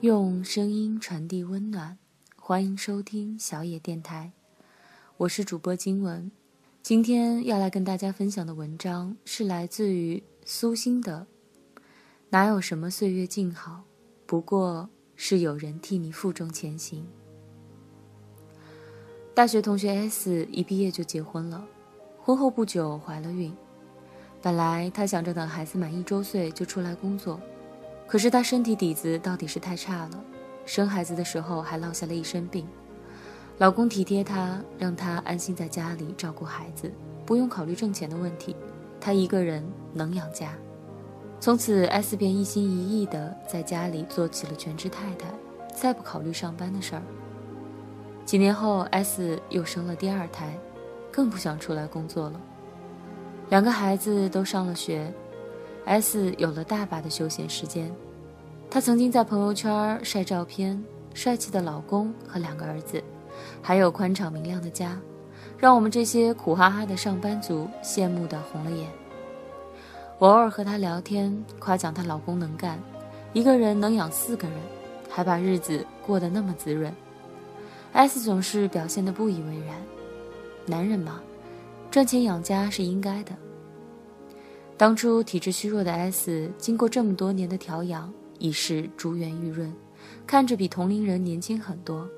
用声音传递温暖，欢迎收听小野电台，我是主播金文。今天要来跟大家分享的文章是来自于苏欣的《哪有什么岁月静好，不过是有人替你负重前行》。大学同学 S 一毕业就结婚了，婚后不久怀了孕。本来她想着等孩子满一周岁就出来工作。可是她身体底子到底是太差了，生孩子的时候还落下了一身病。老公体贴她，让她安心在家里照顾孩子，不用考虑挣钱的问题，她一个人能养家。从此，S 便一心一意地在家里做起了全职太太，再不考虑上班的事儿。几年后，S 又生了第二胎，更不想出来工作了。两个孩子都上了学。S 有了大把的休闲时间，她曾经在朋友圈晒照片，帅气的老公和两个儿子，还有宽敞明亮的家，让我们这些苦哈哈的上班族羡慕的红了眼。我偶尔和她聊天，夸奖她老公能干，一个人能养四个人，还把日子过得那么滋润。S 总是表现得不以为然，男人嘛，赚钱养家是应该的。当初体质虚弱的 S，经过这么多年的调养，已是珠圆玉润，看着比同龄人年轻很多。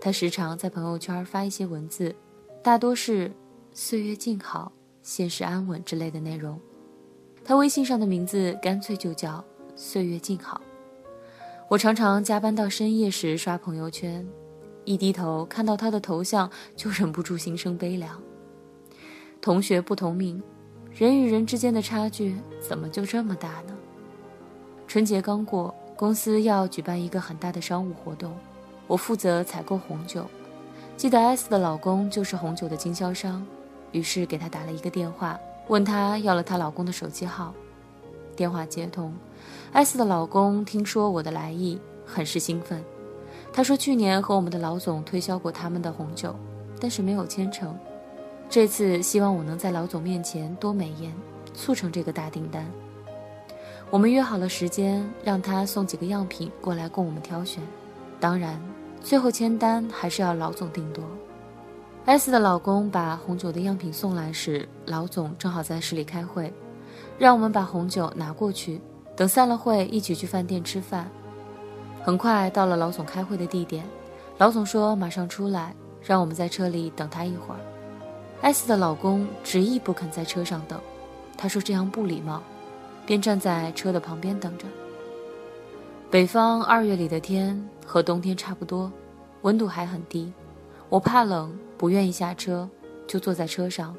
他时常在朋友圈发一些文字，大多是“岁月静好，现实安稳”之类的内容。他微信上的名字干脆就叫“岁月静好”。我常常加班到深夜时刷朋友圈，一低头看到他的头像，就忍不住心生悲凉。同学不同命。人与人之间的差距怎么就这么大呢？春节刚过，公司要举办一个很大的商务活动，我负责采购红酒。记得 S 的老公就是红酒的经销商，于是给他打了一个电话，问他要了她老公的手机号。电话接通，S 的老公听说我的来意，很是兴奋。他说去年和我们的老总推销过他们的红酒，但是没有签成。这次希望我能在老总面前多美言，促成这个大订单。我们约好了时间，让他送几个样品过来供我们挑选。当然，最后签单还是要老总定夺。S 的老公把红酒的样品送来时，老总正好在市里开会，让我们把红酒拿过去，等散了会一起去饭店吃饭。很快到了老总开会的地点，老总说马上出来，让我们在车里等他一会儿。S 的老公执意不肯在车上等，他说这样不礼貌，便站在车的旁边等着。北方二月里的天和冬天差不多，温度还很低，我怕冷，不愿意下车，就坐在车上。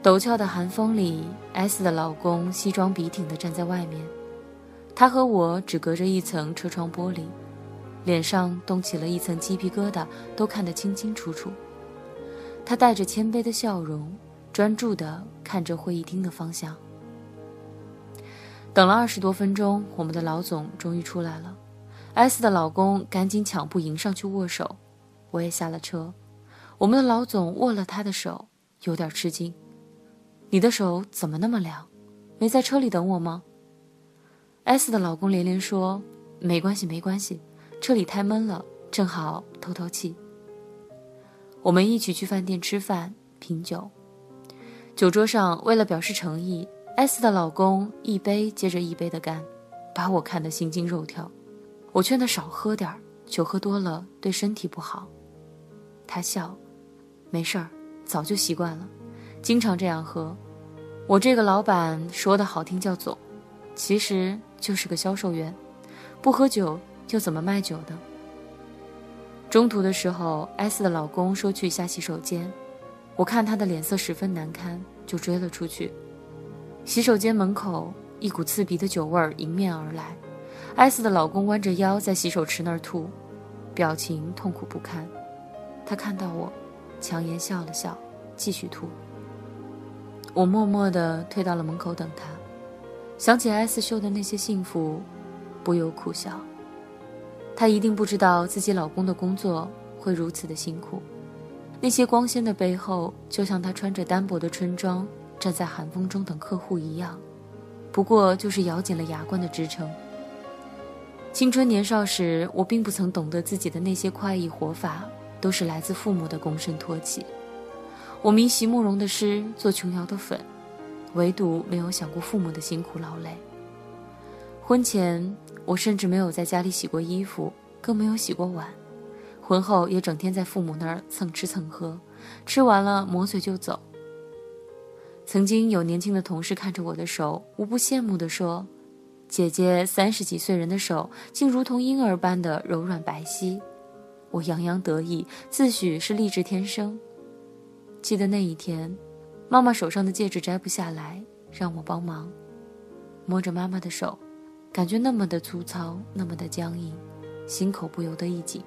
陡峭的寒风里，S 的老公西装笔挺地站在外面，他和我只隔着一层车窗玻璃，脸上冻起了一层鸡皮疙瘩，都看得清清楚楚。他带着谦卑的笑容，专注地看着会议厅的方向。等了二十多分钟，我们的老总终于出来了。S 的老公赶紧抢步迎上去握手，我也下了车。我们的老总握了他的手，有点吃惊：“你的手怎么那么凉？没在车里等我吗？”S 的老公连连说：“没关系，没关系，车里太闷了，正好透透气。”我们一起去饭店吃饭品酒，酒桌上为了表示诚意，S 的老公一杯接着一杯的干，把我看得心惊肉跳。我劝他少喝点儿，酒喝多了对身体不好。他笑，没事儿，早就习惯了，经常这样喝。我这个老板说的好听叫总，其实就是个销售员，不喝酒又怎么卖酒的？中途的时候，S 的老公说去下洗手间，我看他的脸色十分难堪，就追了出去。洗手间门口，一股刺鼻的酒味迎面而来，S 的老公弯着腰在洗手池那儿吐，表情痛苦不堪。他看到我，强颜笑了笑，继续吐。我默默地退到了门口等他，想起 S 秀的那些幸福，不由苦笑。她一定不知道自己老公的工作会如此的辛苦，那些光鲜的背后，就像她穿着单薄的春装站在寒风中等客户一样，不过就是咬紧了牙关的支撑。青春年少时，我并不曾懂得自己的那些快意活法都是来自父母的躬身托起。我迷席慕容的诗，做琼瑶的粉，唯独没有想过父母的辛苦劳累。婚前，我甚至没有在家里洗过衣服，更没有洗过碗。婚后也整天在父母那儿蹭吃蹭喝，吃完了抹嘴就走。曾经有年轻的同事看着我的手，无不羡慕地说。姐姐三十几岁人的手，竟如同婴儿般的柔软白皙。我洋洋得意，自诩是丽质天生。记得那一天，妈妈手上的戒指摘不下来，让我帮忙。摸着妈妈的手，感觉那么的粗糙，那么的僵硬，心口不由得一紧。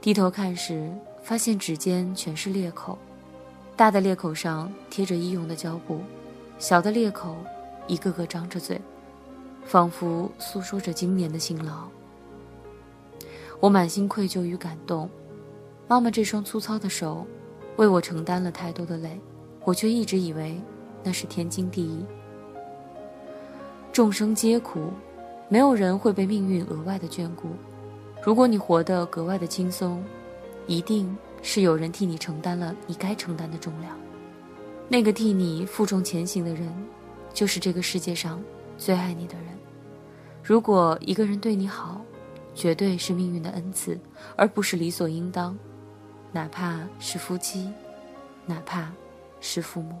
低头看时，发现指尖全是裂口，大的裂口上贴着医用的胶布，小的裂口一个个张着嘴。仿佛诉说着今年的辛劳，我满心愧疚与感动。妈妈这双粗糙的手，为我承担了太多的累，我却一直以为那是天经地义。众生皆苦，没有人会被命运额外的眷顾。如果你活得格外的轻松，一定是有人替你承担了你该承担的重量。那个替你负重前行的人，就是这个世界上。最爱你的人，如果一个人对你好，绝对是命运的恩赐，而不是理所应当。哪怕是夫妻，哪怕是父母。